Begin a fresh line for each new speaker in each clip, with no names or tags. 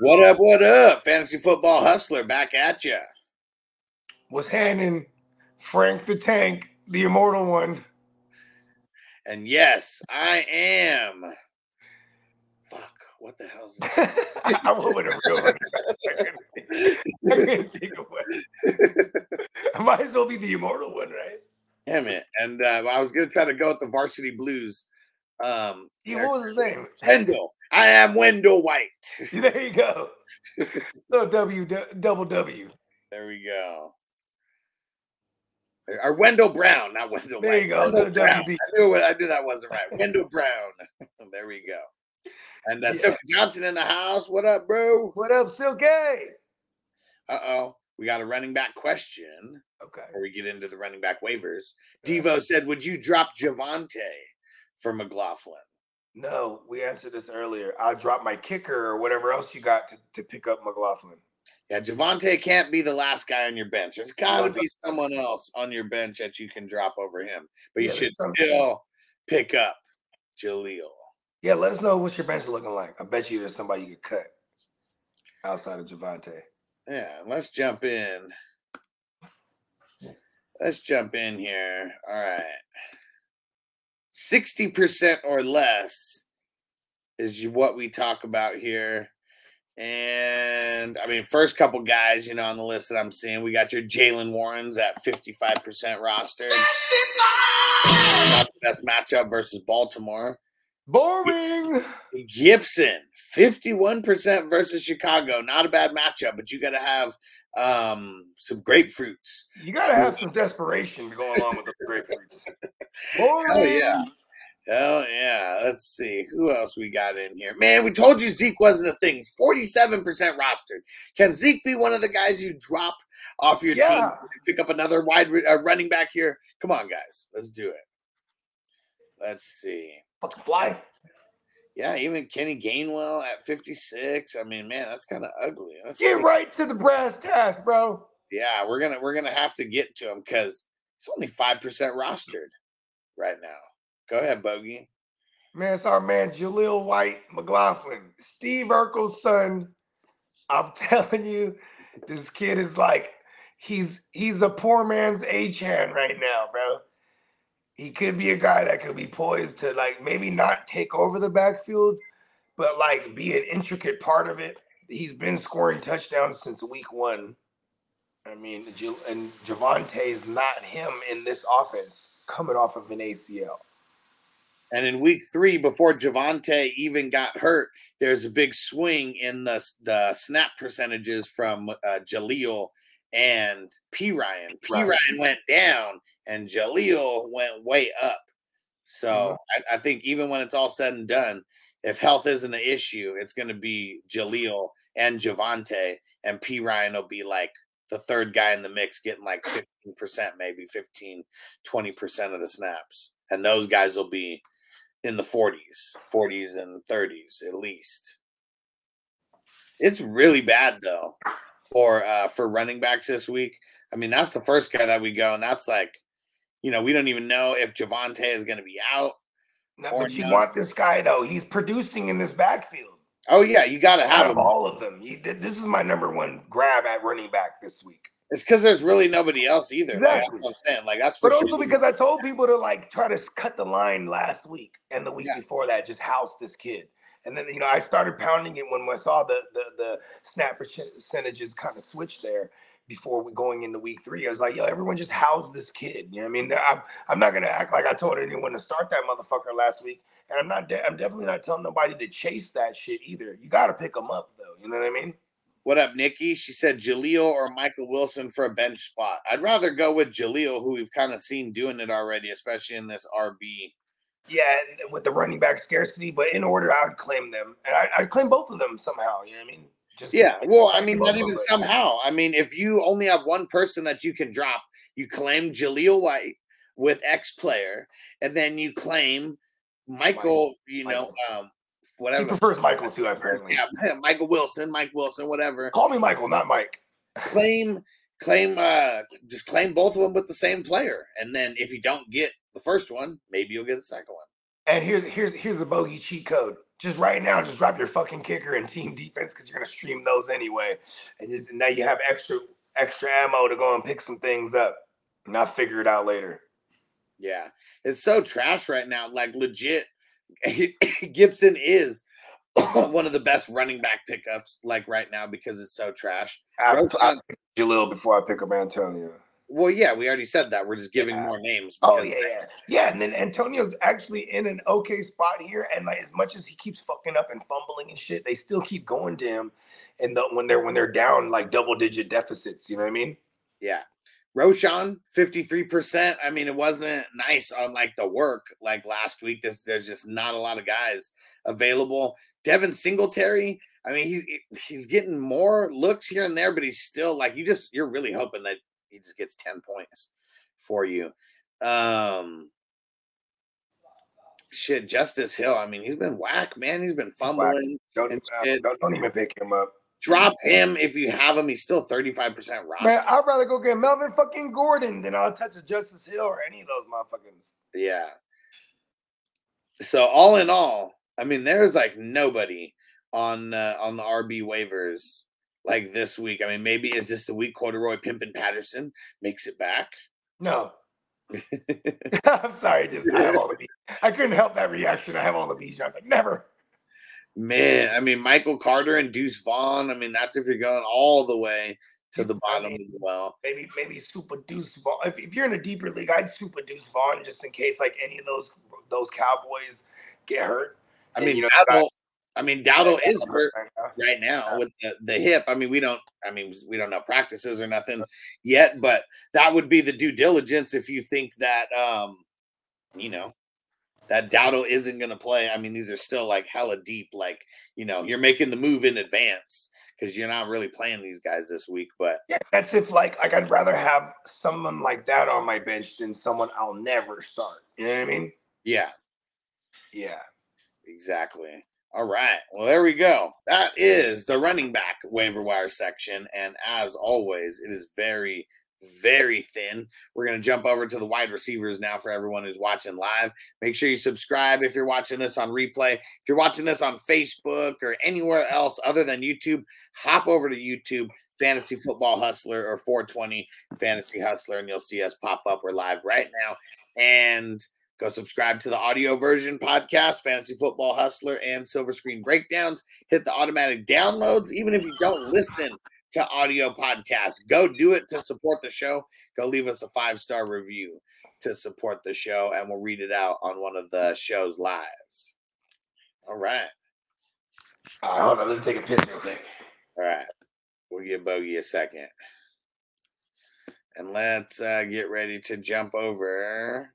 What up? What up? Fantasy football hustler back at you.
Was handing Frank the Tank, the immortal one.
And yes, I am. Fuck. What the hell that?
I went with a real one. I couldn't- think of one. I might as well be the immortal one, right?
Damn it. And uh, I was going to try to go with the varsity blues. Um,
Yeah, what was his name?
Wendell. I am Wendell White.
There you go. So W double W.
There we go. Or Wendell Brown, not Wendell White.
There
White.
you go,
Wendell Brown.
WB.
I knew, I knew that wasn't right. Wendell Brown. there we go. And uh,
Yeah.
Silky Johnson in the house. What up, bro?
What up, Silky?
Uh oh. We got a running back question
Okay.
before we get into the running back waivers. Devo said, Would you drop Javonte for McLaughlin?
No, we answered this earlier. I'll drop my kicker or whatever else you got to, to pick up McLaughlin.
Yeah, Javonte can't be the last guy on your bench. There's got to be someone else on your bench that you can drop over him, but you
Yeah,
should still pick up Jaleel.
Yeah, let us know what's your bench is looking like. I bet you there's somebody you could cut outside of Javonte.
Yeah, let's jump in. Let's jump in here. All right. 60% or less is what we talk about here. And I mean, first couple guys, you know, on the list that I'm seeing, we got your Jaylen Warrens at 55% roster. Not the best matchup versus Baltimore.
Boring.
Gibson, 51% versus Chicago. Not a bad matchup, but you got to have um, some grapefruits.
You gotta have some desperation to go along with the grapefruits.
Hell
Boring.
yeah. Hell yeah. Let's see. Who else we got in here? Man, we told you Zeke wasn't a thing. 47% rostered. Can Zeke be one of the guys you drop off your team
Yeah.
and pick up another wide uh, running back here? Come on, guys. Let's do it. Let's see.
Fucking fly.
Yeah, even Kenny Gainwell at 56. I mean, man, that's kind of ugly. Let's
Get right to the brass task, bro.
Yeah, we're gonna we're gonna have to get to him because he's only five percent rostered right now. Go ahead, Bogey.
Man, it's our man Jaleel White McLaughlin, Steve Urkel's son. I'm telling you, this kid is like he's he's a poor man's Achane right now, bro. He could be a guy that could be poised to like maybe not take over the backfield, but like be an intricate part of it. He's been scoring touchdowns since week one. I mean, and Javonte is not him in this offense coming off of an ACL.
And in week three, before Javonte even got hurt, there's a big swing in the the snap percentages from uh, Jaleel and Perine. P. Ryan went down, and Jaleel went way up. So mm-hmm. I, I think even when it's all said and done, if health isn't an issue, it's going to be Jaleel and Javonte, and Perine will be like the third guy in the mix, getting like 15%, maybe 15, 20% of the snaps. And those guys will be in the 40s, 40s and 30s at least. It's really bad though for uh for running backs this week. I mean, that's the first guy that we go, and that's like, you know, we don't even know if Javonte is going to be out.
No,
Or
but you
no.
want this guy though. He's producing in this backfield.
Oh yeah, you got to
Out
have
of
him.
all of them, you, this is my number one grab at running back this week.
It's because there's really nobody else either. Like,
Exactly.
that's what I'm saying. Like that's for
But
sure.
also because I told people to like try to cut the line last week and the week
Yeah.
before that, just house this kid. And then you know I started pounding it when I saw the the, the snap percent- percentages kind of switch there before we going into week three. I was like, yo, everyone just house this kid. You know what I mean? I'm, I'm not gonna act like I told anyone to start that motherfucker last week, and I'm not. De- I'm definitely not telling nobody to chase that shit either. You got to pick them up though. You know what I mean?
What up, Nikki? She said Jaleel or Michael Wilson for a bench spot. I'd rather go with Jaleel, who we've kind of seen doing it already, especially in this RB.
Yeah, with the running back scarcity, but in order, I would claim them, and I, I'd claim both of them somehow. You know what I mean? Just
Yeah, well, I mean, not even somehow. I mean, if you only have one person that you can drop, you claim Jaleel White with X player, and then you claim Michael, you know, um, whatever. the
prefers Michael too, apparently.
Yeah, Michael Wilson, Mike Wilson, whatever.
Call me Michael, not Mike.
Claim, claim, uh, just claim both of them with the same player, and then if you don't get the first one, maybe you'll get the second one.
And here's here's here's the bogey cheat code. just right now, just drop your fucking kicker and team defense because you're gonna stream those anyway, and, just, and now you have extra extra ammo to go and pick some things up, and not figure it out later.
Yeah, it's so trash right now. Like legit, Gibson is one of the best running back pickups like right now because it's so trash.
I, I pick Jaleel before I pick up Antonio.
Well, yeah, we already said that. We're just giving yeah. more names.
Oh yeah, yeah, yeah. And then Antonio's actually in an okay spot here, and like as much as he keeps fucking up and fumbling and shit, they still keep going to him. And the, when they're when they're down like double digit deficits, you know what I mean?
Yeah. Roschon, 53%. I mean, it wasn't nice on like the work like last week. There's, there's just not a lot of guys available. Devin Singletary, I mean, he's he's getting more looks here and there, but he's still like you just you're really hoping that he just gets 10 points for you. Um shit, Justice Hill. I mean, he's been whack, man. He's been fumbling.
Don't, don't, don't, even pick him up.
Drop him if you have him. He's still 35% roster.
Man, I'd rather go get Melvin fucking Gordon than I'll touch a Justice Hill or any of those motherfuckers.
Yeah. So all in all, I mean, there's like nobody on uh, on the RB waivers like this week. I mean, maybe is this the week Corduroy Pimpin Patterson makes it back?
No. I'm sorry, just I have all the bees. I couldn't help that reaction. I have all the bees. I'm like, never.
Man, I mean, Michael Carter and Deuce Vaughn. I mean, that's if you're going all the way to the bottom as well.
Maybe, maybe super Deuce Vaughn. If, if, you're in a deeper league, I'd super Deuce Vaughn just in case like any of those those Cowboys get hurt.
I mean, you know, I mean, Dowdle is hurt right now with the, the hip. I mean, we don't. I mean, we don't know practices or nothing yet, but that would be the due diligence if you think that, um, you know, that Dowdle isn't going to play. I mean, these are still like hella deep. Like, you know, you're making the move in advance because you're not really playing these guys this week. But
yeah, that's if like like I'd rather have someone like that on my bench than someone I'll never start. You know what I mean?
Yeah.
Yeah.
Exactly. All right. Well, there we go. That is the running back waiver wire section. And as always, it is very, very thin. We're going to jump over to the wide receivers now for everyone who's watching live. Make sure you subscribe if you're watching this on replay. If you're watching this on Facebook or anywhere else other than YouTube, hop over to YouTube, Fantasy Football Hustler or 420 Fantasy Hustler, and you'll see us pop up. We're live right now. And Go subscribe to the audio version podcast, Fantasy Football Hustler and Silver Screen Breakdowns. Hit the automatic downloads, even if you don't listen to audio podcasts. Go do it to support the show. Go leave us a five star review to support the show, and we'll read it out on one of the shows live. All right.
Right, hold on. Let me take a piss real quick.
All right. We'll give Bogey a second. And let's uh, get ready to jump over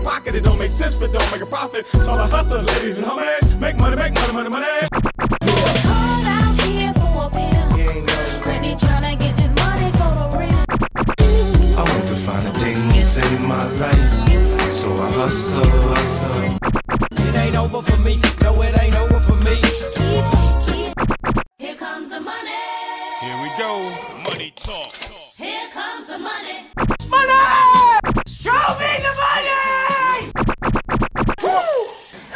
Pocket. It don't make sense, but don't make a profit. It's all a hustle, ladies and homies. Make money, make money, money, money.
I want to find the things in my life, so I hustle, hustle.